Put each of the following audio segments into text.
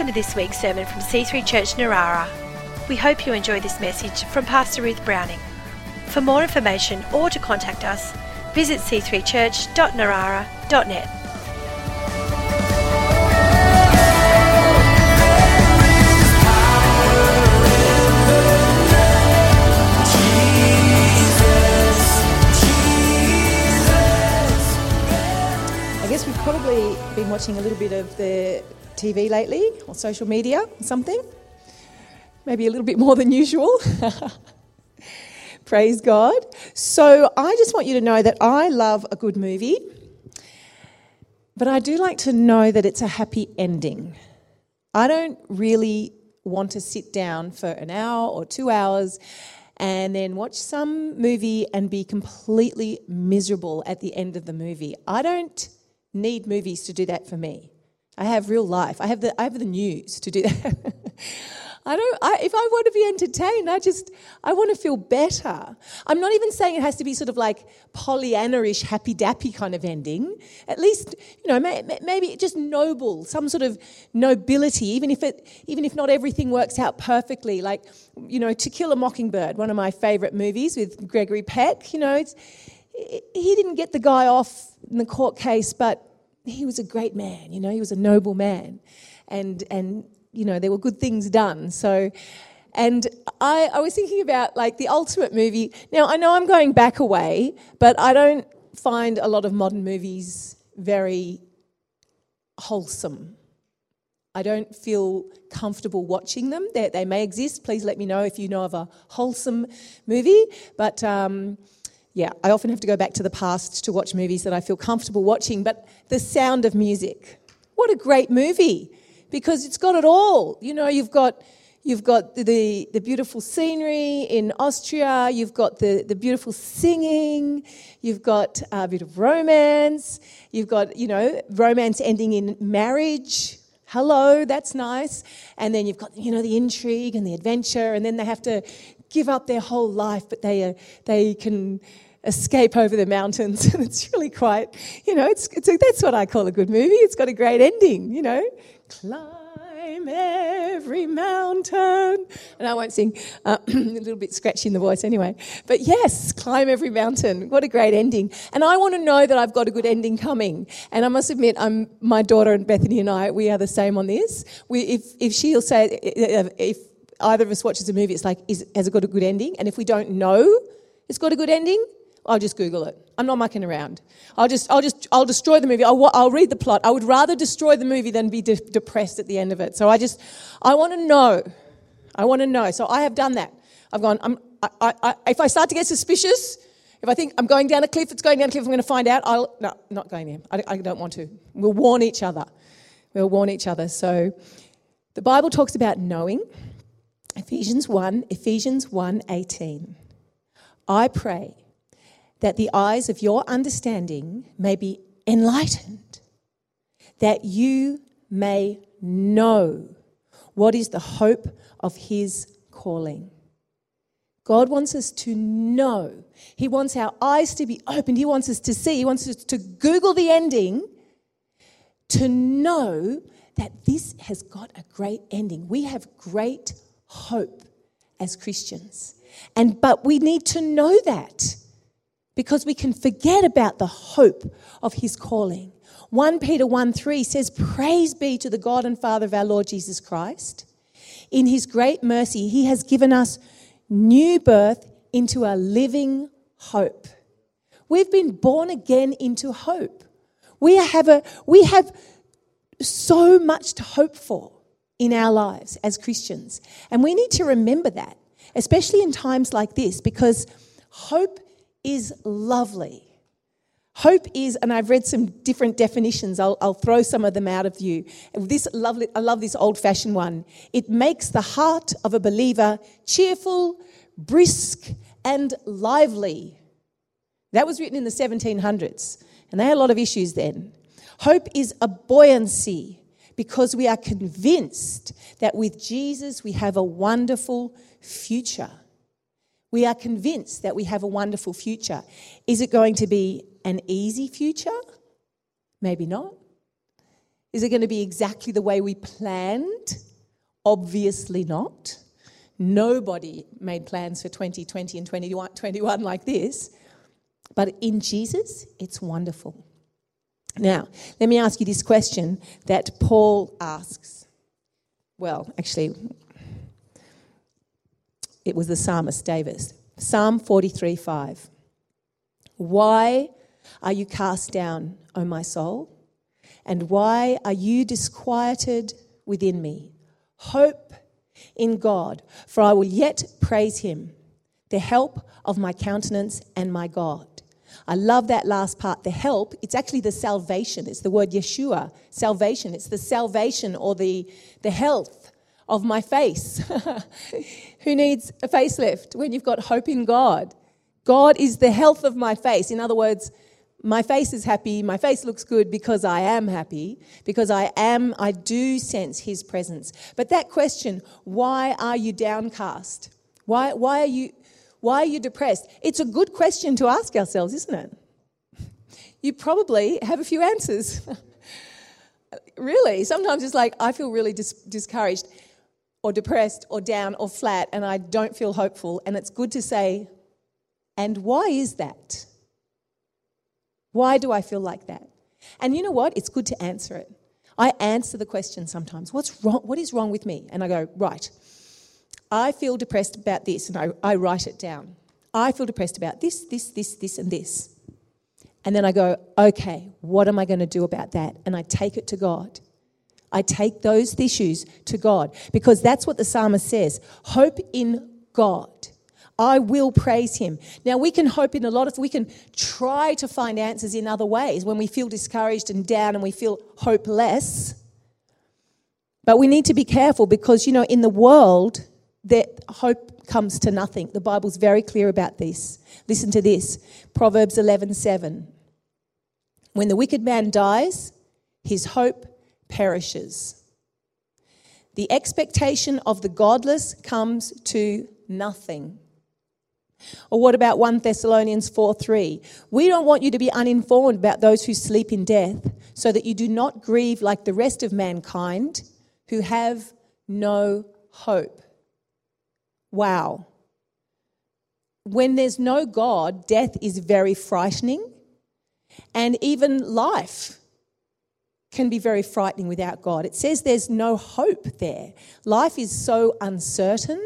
Welcome to this week's sermon from C3 Church Narara. We hope you enjoy this message from Pastor Ruth Browning. For more information or to contact us, visit c3church.narara.net. I guess we've probably been watching a little bit of the TV lately or social media or something. Maybe a little bit more than usual. Praise God. So I just want you to know that I love a good movie, but I do like to know that it's a happy ending. I don't really want to sit down for an hour or two hours and then watch some movie and be completely miserable at the end of the movie. I don't need movies to do that for me. I have real life. I have the I have the news to do that. I don't. I, if I want to be entertained, I just I want to feel better. I'm not even saying it has to be sort of like Pollyanna-ish, happy dappy kind of ending. At least you know may, maybe just noble, some sort of nobility, even if it even if not everything works out perfectly. Like you know, To Kill a Mockingbird, one of my favourite movies with Gregory Peck. You know, he didn't get the guy off in the court case, but he was a great man. You know, he was a noble man, and and you know, there were good things done. So, and I, I was thinking about like the ultimate movie. Now, I know I'm going back away, but I don't find a lot of modern movies very wholesome. I don't feel comfortable watching them. They, they may exist. Please let me know if you know of a wholesome movie. But um, yeah, I often have to go back to the past to watch movies that I feel comfortable watching. But The Sound of Music, what a great movie! because it's got it all. You know, you've got you've got the, the beautiful scenery in Austria, you've got the, the beautiful singing, you've got uh, a bit of romance, you've got, you know, romance ending in marriage. Hello, that's nice. And then you've got, you know, the intrigue and the adventure, and then they have to give up their whole life, but they, uh, they can escape over the mountains. And it's really quite, you know, it's, it's a, that's what I call a good movie. It's got a great ending, you know. Climb every mountain. And I won't sing, uh, a little bit scratchy in the voice anyway. But yes, climb every mountain. What a great ending. And I want to know that I've got a good ending coming. And I must admit, I'm, my daughter and Bethany and I, we are the same on this. We, if, if she'll say, if either of us watches a movie, it's like, is, has it got a good ending? And if we don't know it's got a good ending, I'll just Google it. I'm not mucking around. I'll just, I'll just, I'll destroy the movie. I'll, I'll read the plot. I would rather destroy the movie than be de- depressed at the end of it. So I just, I want to know. I want to know. So I have done that. I've gone. I'm, I, I, if I start to get suspicious, if I think I'm going down a cliff, it's going down a cliff. I'm going to find out. I'll no, not going there. I, I don't want to. We'll warn each other. We'll warn each other. So the Bible talks about knowing. Ephesians 1, Ephesians 1 18. I pray that the eyes of your understanding may be enlightened, that you may know what is the hope of his calling. God wants us to know. He wants our eyes to be opened. He wants us to see. He wants us to Google the ending to know that this has got a great ending. We have great hope as Christians. And but we need to know that because we can forget about the hope of his calling. 1 Peter 1 3 says, Praise be to the God and Father of our Lord Jesus Christ. In his great mercy, he has given us new birth into a living hope. We've been born again into hope. We have, a, we have so much to hope for in our lives as Christians. And we need to remember that, especially in times like this, because hope is lovely. Hope is, and I've read some different definitions. I'll, I'll, throw some of them out of you. This lovely, I love this old-fashioned one. It makes the heart of a believer cheerful, brisk, and lively. That was written in the 1700s, and they had a lot of issues then. Hope is a buoyancy because we are convinced that with Jesus we have a wonderful future. We are convinced that we have a wonderful future. Is it going to be an easy future? Maybe not. Is it going to be exactly the way we planned? Obviously not. Nobody made plans for 2020 and 2021 like this. But in Jesus, it's wonderful. Now, let me ask you this question that Paul asks. Well, actually, it was the psalmist David. Psalm 43 5. Why are you cast down, O my soul? And why are you disquieted within me? Hope in God, for I will yet praise him, the help of my countenance and my God. I love that last part. The help, it's actually the salvation. It's the word Yeshua, salvation. It's the salvation or the, the health of my face. Who needs a facelift when you've got hope in God? God is the health of my face. In other words, my face is happy, my face looks good because I am happy, because I am, I do sense His presence. But that question, why are you downcast? Why, why, are you, why are you depressed? It's a good question to ask ourselves, isn't it? You probably have a few answers. really, sometimes it's like, I feel really dis- discouraged or depressed or down or flat and I don't feel hopeful. And it's good to say, and why is that? Why do I feel like that? And you know what? It's good to answer it. I answer the question sometimes What's wrong? What is wrong with me? And I go, Right. I feel depressed about this, and I, I write it down. I feel depressed about this, this, this, this, and this. And then I go, Okay, what am I going to do about that? And I take it to God. I take those issues to God because that's what the psalmist says hope in God. I will praise him. Now, we can hope in a lot of, we can try to find answers in other ways when we feel discouraged and down and we feel hopeless. But we need to be careful because, you know, in the world, that hope comes to nothing. The Bible's very clear about this. Listen to this Proverbs 11 7. When the wicked man dies, his hope perishes. The expectation of the godless comes to nothing. Or what about 1 Thessalonians 4 3? We don't want you to be uninformed about those who sleep in death, so that you do not grieve like the rest of mankind who have no hope. Wow. When there's no God, death is very frightening, and even life can be very frightening without God. It says there's no hope there. Life is so uncertain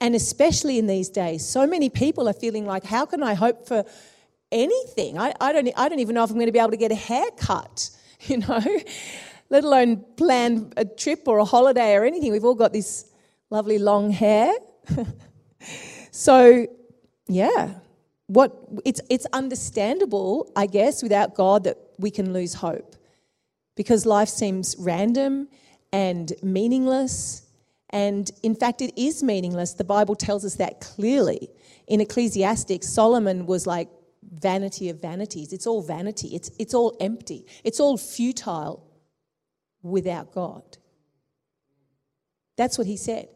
and especially in these days, so many people are feeling like, how can I hope for anything? I, I, don't, I don't even know if I'm going to be able to get a haircut, you know, let alone plan a trip or a holiday or anything. We've all got this lovely long hair. so, yeah, what it's, it's understandable, I guess, without God that we can lose hope because life seems random and meaningless and in fact, it is meaningless. The Bible tells us that clearly. In Ecclesiastes, Solomon was like, vanity of vanities. It's all vanity, it's, it's all empty, it's all futile without God. That's what he said.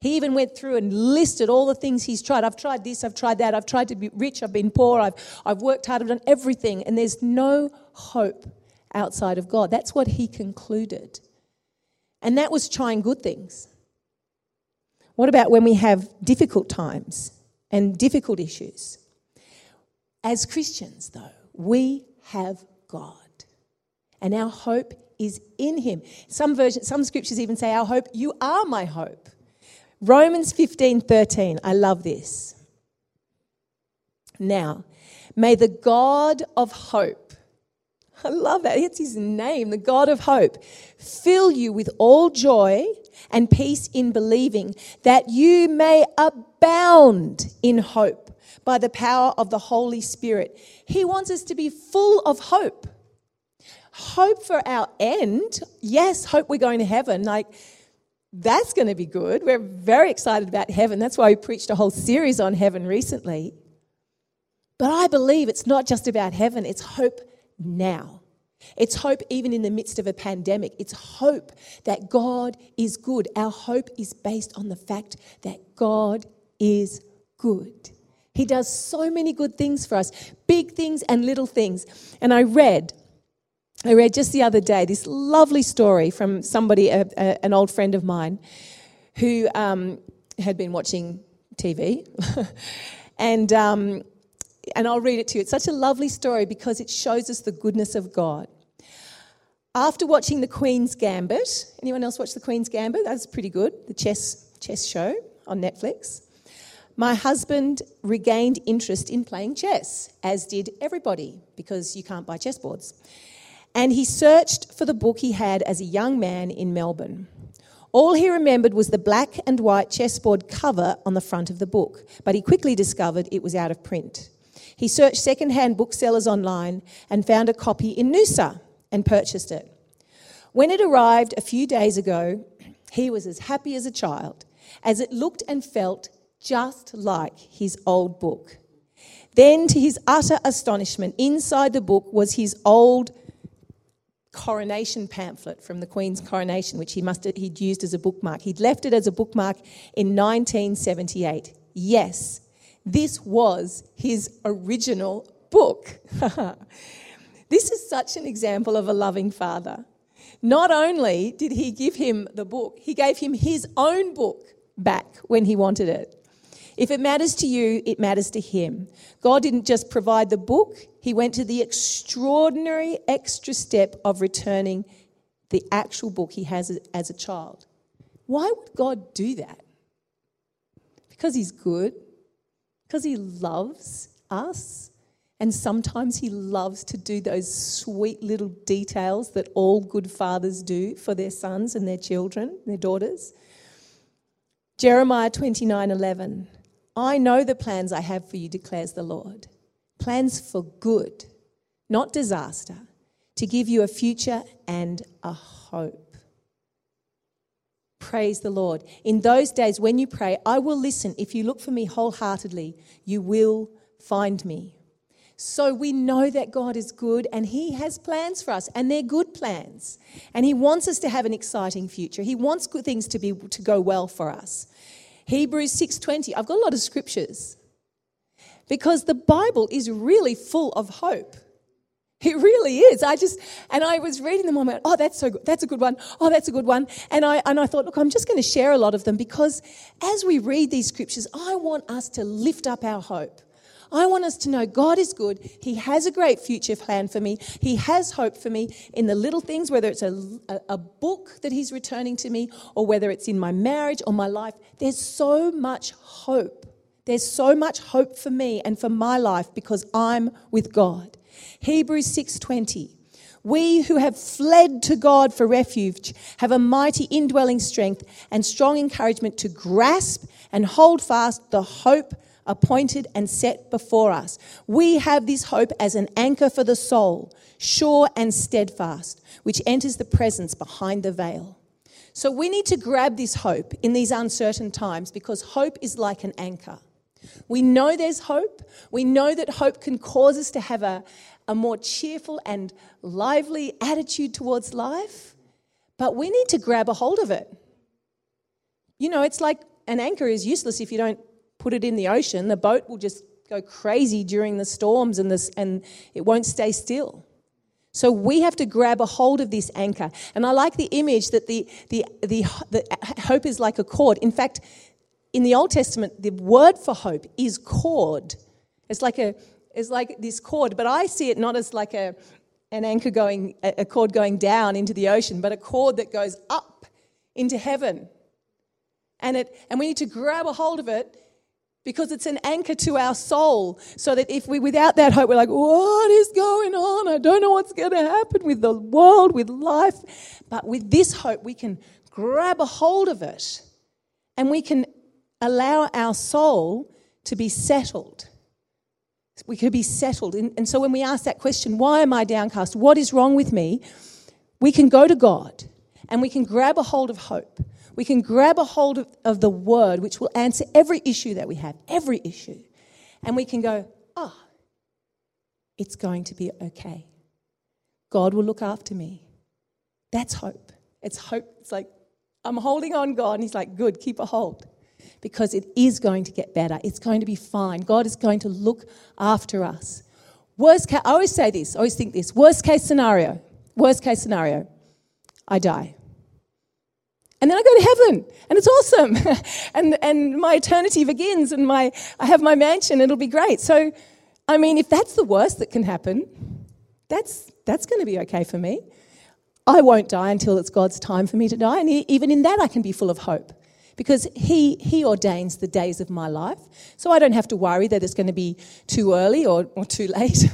He even went through and listed all the things he's tried. I've tried this, I've tried that, I've tried to be rich, I've been poor, I've, I've worked hard, I've done everything, and there's no hope outside of God. That's what he concluded. And that was trying good things. What about when we have difficult times and difficult issues? As Christians, though, we have God. And our hope is in him. Some versions, some scriptures even say, Our hope, you are my hope. Romans 15 13. I love this. Now, may the God of hope, I love that, it's his name, the God of hope, fill you with all joy and peace in believing, that you may abound in hope by the power of the Holy Spirit. He wants us to be full of hope. Hope for our end. Yes, hope we're going to heaven. Like, that's going to be good. We're very excited about heaven. That's why we preached a whole series on heaven recently. But I believe it's not just about heaven, it's hope now. It's hope even in the midst of a pandemic. It's hope that God is good. Our hope is based on the fact that God is good. He does so many good things for us, big things and little things. And I read I read just the other day this lovely story from somebody, a, a, an old friend of mine, who um, had been watching TV. and, um, and I'll read it to you. It's such a lovely story because it shows us the goodness of God. After watching The Queen's Gambit, anyone else watch The Queen's Gambit? That's pretty good, the chess, chess show on Netflix. My husband regained interest in playing chess, as did everybody, because you can't buy chessboards. And he searched for the book he had as a young man in Melbourne. All he remembered was the black and white chessboard cover on the front of the book, but he quickly discovered it was out of print. He searched second-hand booksellers online and found a copy in Noosa and purchased it. When it arrived a few days ago, he was as happy as a child, as it looked and felt just like his old book. Then, to his utter astonishment, inside the book was his old coronation pamphlet from the Queen's coronation, which he must he'd used as a bookmark. He'd left it as a bookmark in 1978. Yes, this was his original book. this is such an example of a loving father. Not only did he give him the book, he gave him his own book back when he wanted it. If it matters to you, it matters to him. God didn't just provide the book, he went to the extraordinary extra step of returning the actual book he has as a child. Why would God do that? Because he's good, because he loves us, and sometimes he loves to do those sweet little details that all good fathers do for their sons and their children, their daughters. Jeremiah 29 11. I know the plans I have for you, declares the Lord. Plans for good, not disaster, to give you a future and a hope. Praise the Lord. In those days when you pray, I will listen. If you look for me wholeheartedly, you will find me. So we know that God is good and He has plans for us, and they're good plans. And He wants us to have an exciting future. He wants good things to, be, to go well for us. Hebrews 6:20. I've got a lot of scriptures. Because the Bible is really full of hope. It really is. I just and I was reading them. I went, "Oh, that's so good. That's a good one. Oh, that's a good one." And I and I thought, look, I'm just going to share a lot of them because as we read these scriptures, I want us to lift up our hope. I want us to know God is good. He has a great future plan for me. He has hope for me in the little things, whether it's a, a, book that He's returning to me or whether it's in my marriage or my life. There's so much hope. There's so much hope for me and for my life because I'm with God. Hebrews 6:20 we who have fled to God for refuge have a mighty indwelling strength and strong encouragement to grasp and hold fast the hope appointed and set before us. We have this hope as an anchor for the soul, sure and steadfast, which enters the presence behind the veil. So we need to grab this hope in these uncertain times because hope is like an anchor. We know there's hope. We know that hope can cause us to have a, a more cheerful and lively attitude towards life, but we need to grab a hold of it. You know, it's like an anchor is useless if you don't put it in the ocean, the boat will just go crazy during the storms and, this, and it won't stay still. So we have to grab a hold of this anchor. And I like the image that the, the, the, the hope is like a cord. In fact, in the Old Testament, the word for hope is cord. It's like a it's like this cord, but I see it not as like a an anchor going a cord going down into the ocean, but a cord that goes up into heaven. And it and we need to grab a hold of it because it's an anchor to our soul so that if we without that hope we're like what is going on? I don't know what's going to happen with the world with life. But with this hope we can grab a hold of it and we can allow our soul to be settled. We could be settled. And so when we ask that question why am i downcast? What is wrong with me? We can go to god and we can grab a hold of hope we can grab a hold of, of the word, which will answer every issue that we have, every issue. And we can go, oh, it's going to be okay. God will look after me. That's hope. It's hope. It's like, I'm holding on, God. And He's like, good, keep a hold. Because it is going to get better. It's going to be fine. God is going to look after us. Worst case, I always say this, I always think this worst case scenario worst case scenario, I die. And then I go to heaven, and it's awesome. and, and my eternity begins, and my, I have my mansion, it'll be great. So, I mean, if that's the worst that can happen, that's, that's going to be okay for me. I won't die until it's God's time for me to die. And even in that, I can be full of hope because he, he ordains the days of my life. So I don't have to worry that it's going to be too early or, or too late.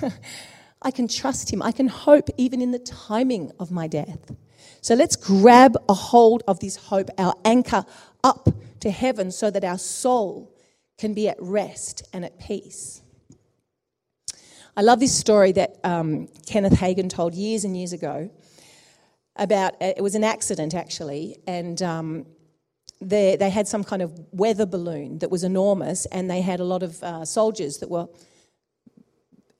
I can trust him. I can hope even in the timing of my death. So let's grab a hold of this hope, our anchor up to heaven, so that our soul can be at rest and at peace. I love this story that um, Kenneth Hagin told years and years ago about it was an accident actually, and um, they, they had some kind of weather balloon that was enormous, and they had a lot of uh, soldiers that were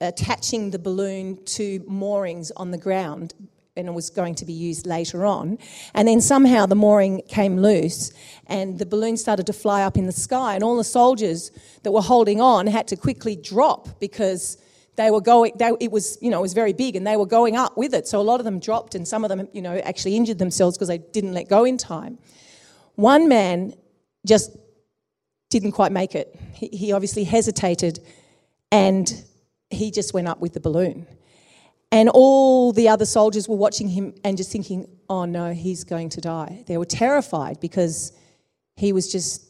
attaching the balloon to moorings on the ground and it was going to be used later on. And then somehow the mooring came loose and the balloon started to fly up in the sky, and all the soldiers that were holding on had to quickly drop because they were going, they, it was, you know, it was very big and they were going up with it. So a lot of them dropped and some of them, you know, actually injured themselves because they didn't let go in time. One man just didn't quite make it. He, he obviously hesitated and he just went up with the balloon. And all the other soldiers were watching him and just thinking, oh no, he's going to die. They were terrified because he was just,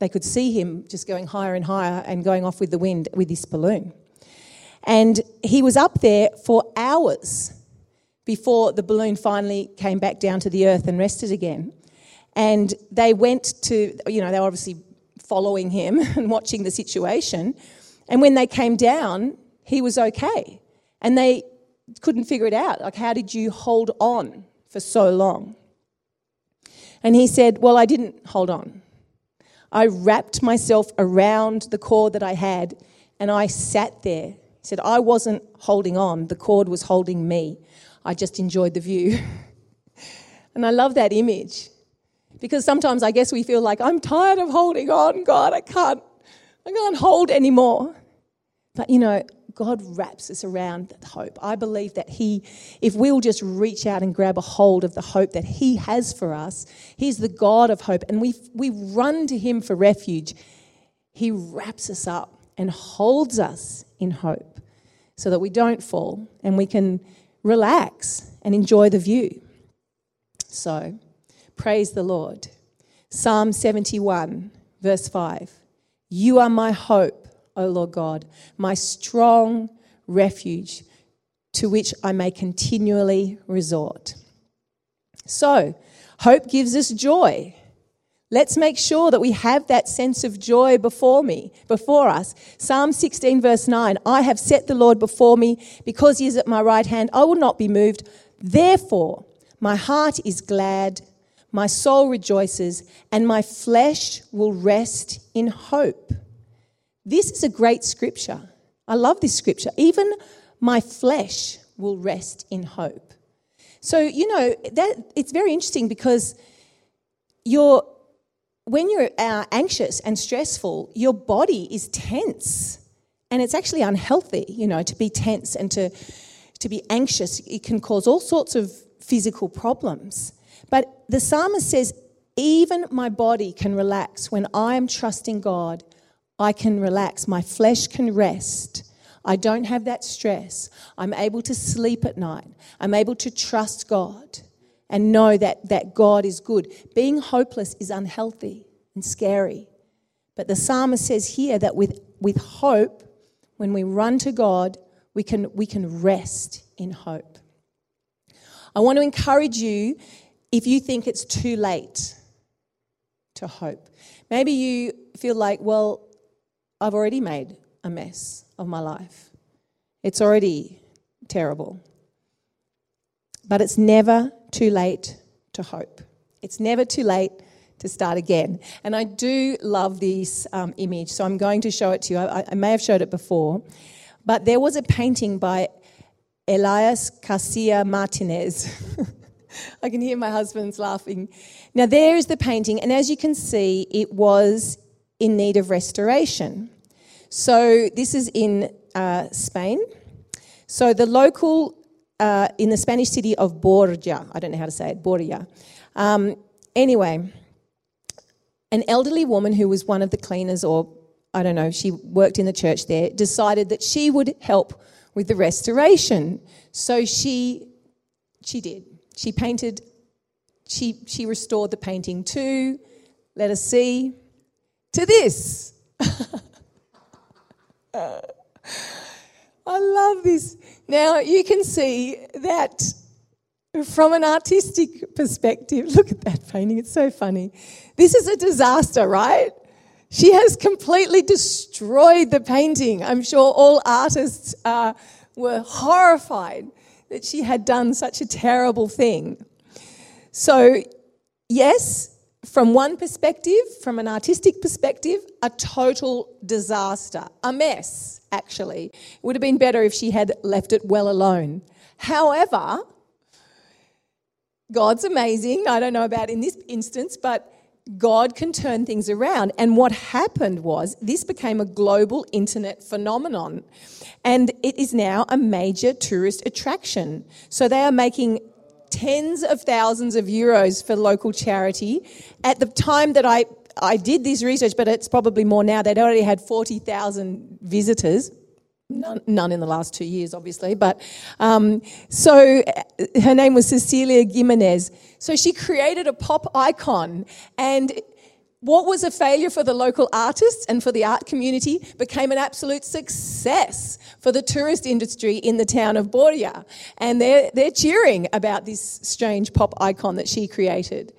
they could see him just going higher and higher and going off with the wind with this balloon. And he was up there for hours before the balloon finally came back down to the earth and rested again. And they went to, you know, they were obviously following him and watching the situation. And when they came down, he was okay. And they couldn't figure it out. Like, how did you hold on for so long? And he said, Well, I didn't hold on. I wrapped myself around the cord that I had and I sat there he said, I wasn't holding on, the cord was holding me. I just enjoyed the view. and I love that image because sometimes I guess we feel like, I'm tired of holding on, God, I can't, I can't hold anymore. But you know, God wraps us around hope. I believe that He, if we'll just reach out and grab a hold of the hope that He has for us, He's the God of hope, and we, we run to Him for refuge, He wraps us up and holds us in hope so that we don't fall and we can relax and enjoy the view. So, praise the Lord. Psalm 71, verse 5 You are my hope, O Lord God, my strong refuge to which I may continually resort. So, hope gives us joy. Let's make sure that we have that sense of joy before me, before us. Psalm 16 verse 9, I have set the Lord before me because he is at my right hand. I will not be moved. Therefore, my heart is glad, my soul rejoices, and my flesh will rest in hope. This is a great scripture. I love this scripture. Even my flesh will rest in hope. So, you know, that it's very interesting because your when you're uh, anxious and stressful, your body is tense. And it's actually unhealthy, you know, to be tense and to, to be anxious. It can cause all sorts of physical problems. But the psalmist says, even my body can relax. When I am trusting God, I can relax. My flesh can rest. I don't have that stress. I'm able to sleep at night. I'm able to trust God and know that, that God is good. Being hopeless is unhealthy and scary. But the psalmist says here that with, with hope, when we run to God, we can, we can rest in hope. I want to encourage you if you think it's too late to hope. Maybe you feel like, well, I've already made a mess of my life. It's already terrible. But it's never too late to hope. It's never too late to start again. And I do love this um, image, so I'm going to show it to you. I, I, may have showed it before, but there was a painting by Elias Garcia Martinez. I can hear my husband's laughing. Now, there is the painting, and as you can see, it was in need of restoration. So, this is in uh, Spain. So, the local uh, in the Spanish city of Borja. I don't know how to say it, Borja. Um, anyway, an elderly woman who was one of the cleaners, or I don't know, she worked in the church there, decided that she would help with the restoration. So she, she did. She painted, she, she restored the painting to, let us see, to this. I love this. Now you can see that from an artistic perspective. Look at that painting, it's so funny. This is a disaster, right? She has completely destroyed the painting. I'm sure all artists uh, were horrified that she had done such a terrible thing. So, yes, from one perspective, from an artistic perspective, a total disaster, a mess, actually. It would have been better if she had left it well alone. However, God's amazing. I don't know about in this instance, but God can turn things around. And what happened was this became a global internet phenomenon. And it is now a major tourist attraction. So they are making tens of thousands of euros for local charity. At the time that I, I did this research, but it's probably more now, they'd already had 40,000 visitors. None, none, in the last two years, obviously. But um, so her name was Cecilia Gimenez. So she created a pop icon, and what was a failure for the local artists and for the art community became an absolute success for the tourist industry in the town of Borja. And they're, they're cheering about this strange pop icon that she created.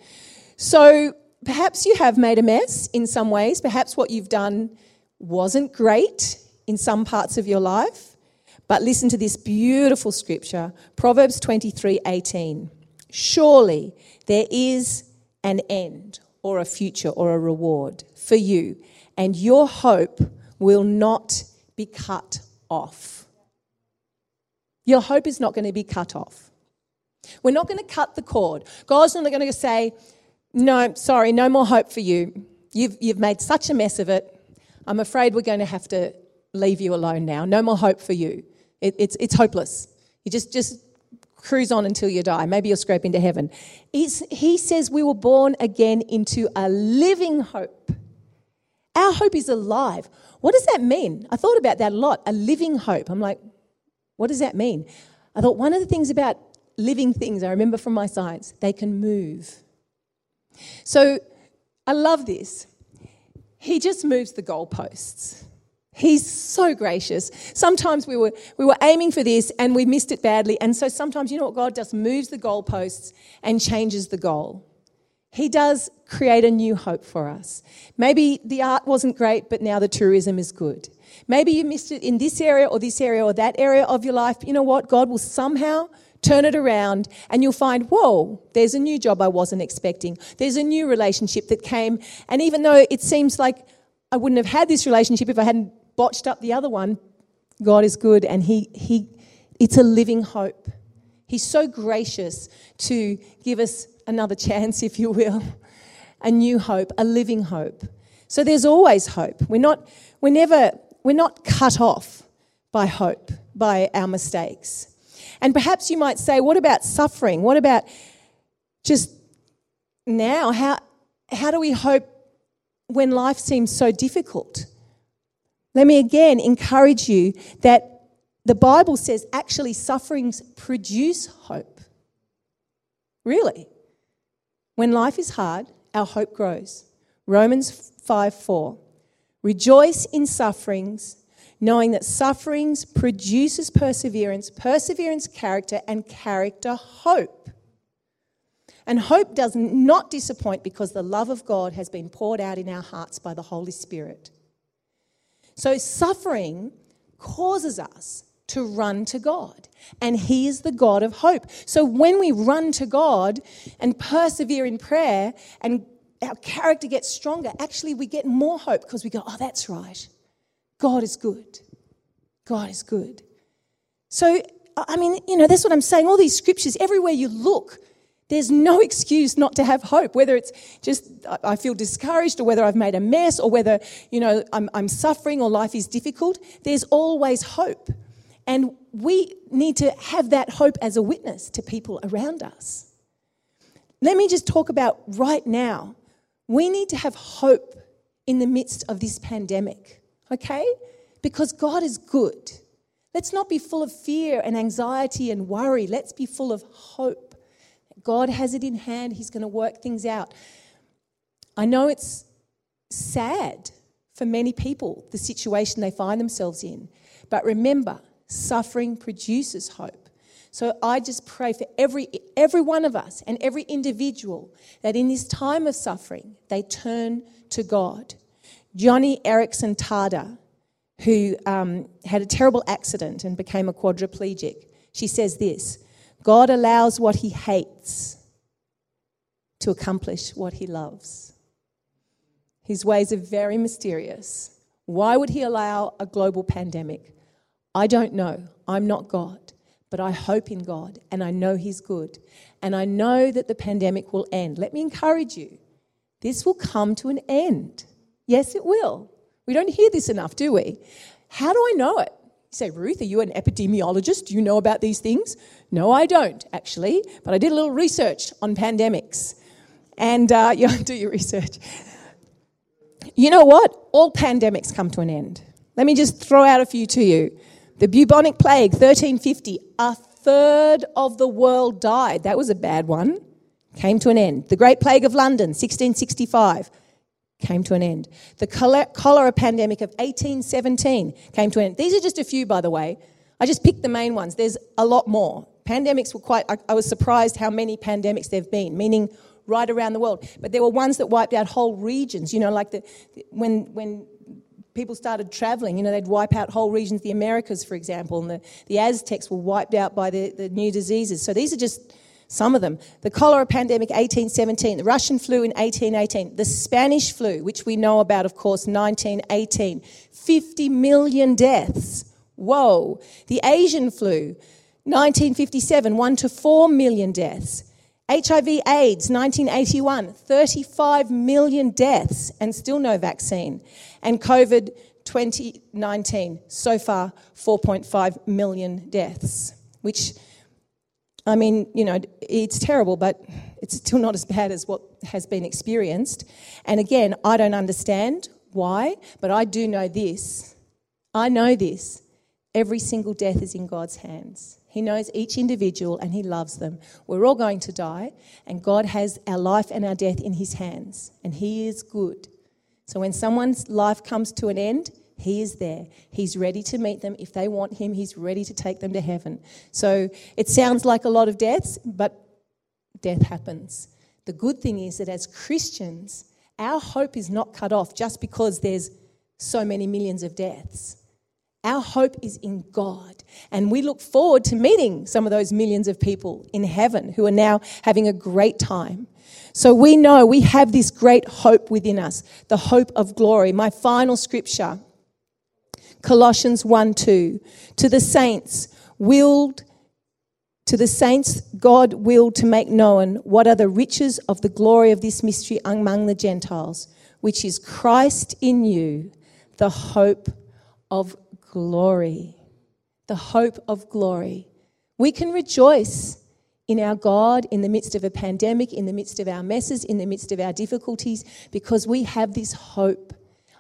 So perhaps you have made a mess in some ways. Perhaps what you've done wasn't great in some parts of your life. But listen to this beautiful scripture Proverbs 23 18. Surely there is an end or a future or a reward for you, and your hope will not be cut off. Your hope is not going to be cut off. We're not going to cut the cord. God's not going to say, No, sorry, no more hope for you. You've, you've made such a mess of it. I'm afraid we're going to have to leave you alone now. No more hope for you. It, it's, it's hopeless. You just, just cruise on until you die. Maybe you'll scrape into heaven. He's, he says we were born again into a living hope. Our hope is alive. What does that mean? I thought about that a lot. A living hope. I'm like, what does that mean? I thought one of the things about living things, I remember from my science, they can move. So I love this. He just moves the goalposts. He's so gracious. Sometimes we were, we were aiming for this and we missed it badly. And so sometimes, you know what God does? Moves the goalposts and changes the goal. He does create a new hope for us. Maybe the art wasn't great, but now the tourism is good. Maybe you missed it in this area or this area or that area of your life. You know what? God will somehow turn it around and you'll find, whoa, there's a new job I wasn't expecting. There's a new relationship that came. And even though it seems like I wouldn't have had this relationship if I hadn't botched up the other one, God is good and he, he, it's a living hope. He's so gracious to give us another chance, if you will, a new hope, a living hope. So there's always hope. We're not, we're never, we're not cut off by hope, by our mistakes. And perhaps you might say, what about suffering? What about just now? How, how do we hope when life seems so difficult? Let me again encourage you that the Bible says actually sufferings produce hope. Really. When life is hard, our hope grows. Romans 5 4. Rejoice in sufferings, knowing that sufferings produces perseverance, perseverance, character, and character, hope. And hope does not disappoint because the love of God has been poured out in our hearts by the Holy Spirit. So suffering causes us to run to God, and He is the God of hope. So when we run to God and persevere in prayer and our character gets stronger, actually we get more hope because we go, oh, that's right. God is good. God is good. So, I mean, you know, that's what I'm saying. All these scriptures, everywhere you look, there's no excuse not to have hope, whether it's just I feel discouraged or whether I've made a mess or whether, you know, I'm, I'm suffering or life is difficult. There's always hope. And we need to have that hope as a witness to people around us. Let me just talk about right now. We need to have hope in the midst of this pandemic, okay? Because God is good. Let's not be full of fear and anxiety and worry. Let's be full of hope. God has it in hand, He's going to work things out. I know it's sad for many people, the situation they find themselves in, but remember, suffering produces hope. So I just pray for every, every one of us and every individual that in this time of suffering, they turn to God. Joni Eareckson Tada, who um, had a terrible accident and became a quadriplegic, she says this God allows what he hates to accomplish what he loves. His ways are very mysterious. Why would he allow a global pandemic? I don't know. I'm not God, but I hope in God and I know He's good. And I know that the pandemic will end. Let me encourage you this will come to an end. Yes, it will. We don't hear this enough, do we? How do I know it? Say, Ruth, are you an epidemiologist? Do you know about these things? No, I don't, actually, but I did a little research on pandemics. And uh, you do your research. You know what? All pandemics come to an end. Let me just throw out a few to you. The bubonic plague, 1350, a third of the world died. That was a bad one. Came to an end. The Great Plague of London, 1665, came to an end. The cholera pandemic of 1817 came to an end. These are just a few, by the way. I just picked the main ones. There's a lot more. Pandemics were quite, I, I was surprised how many pandemics there have been, meaning right around the world. But there were ones that wiped out whole regions, you know, like the, when, when people started traveling, you know, they'd wipe out whole regions, the Americas, for example, and the, the Aztecs were wiped out by the, the new diseases. So these are just some of them. The cholera pandemic, 1817, the Russian flu in 1818, the Spanish flu, which we know about, of course, 1918, 50 million deaths. Whoa. The Asian flu, 1957, 1 to 4 million deaths. HIV AIDS, 1981, 35 million deaths and still no vaccine. And COVID 2019, so far 4.5 million deaths, which, I mean, you know, it's terrible, but it's still not as bad as what has been experienced. And again, I don't understand why, but I do know this. I know this. Every single death is in God's hands. He knows each individual and He loves them. We're all going to die, and God has our life and our death in His hands, and He is good. So when someone's life comes to an end, He is there. He's ready to meet them. If they want Him, He's ready to take them to heaven. So it sounds like a lot of deaths, but death happens. The good thing is that as Christians, our hope is not cut off just because there's so many millions of deaths. Our hope is in God. And we look forward to meeting some of those millions of people in heaven who are now having a great time. So we know we have this great hope within us, the hope of glory. My final scripture, Colossians 1 2. To the saints, willed, to the saints, God willed to make known what are the riches of the glory of this mystery among the Gentiles, which is Christ in you, the hope of glory, the hope of glory. We can rejoice in our God in the midst of a pandemic, in the midst of our messes, in the midst of our difficulties, because we have this hope.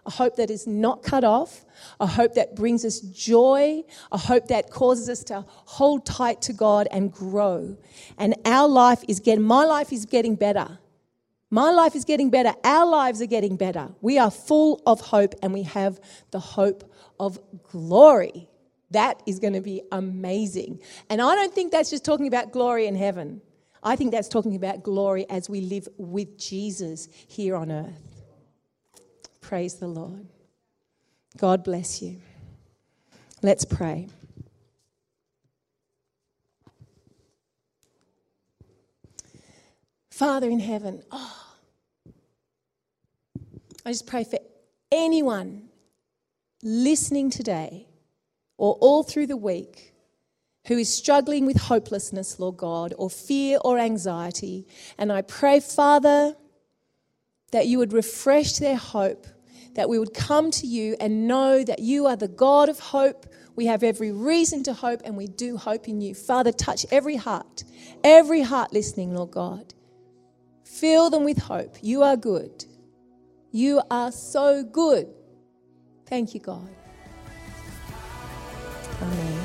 A hope that is not cut off, a hope that brings us joy, a hope that causes us to hold tight to God and grow. And our life is getting, my life is getting better. My life is getting better. Our lives are getting better. We are full of hope and we have the hope of glory. That is going to be amazing. And I don't think that's just talking about glory in heaven. I think that's talking about glory as we live with Jesus here on earth. Praise the Lord. God bless you. Let's pray. Father in heaven, oh, I just pray for anyone listening today or all through the week who is struggling with hopelessness, Lord God, or fear or anxiety. And I pray, Father, that you would refresh their hope, that we would come to you and know that you are the God of hope. We have every reason to hope, and we do hope in you. Father, touch every heart, every heart listening, Lord God. Fill them with hope. You are good. You are so good. Thank you, God. Amen.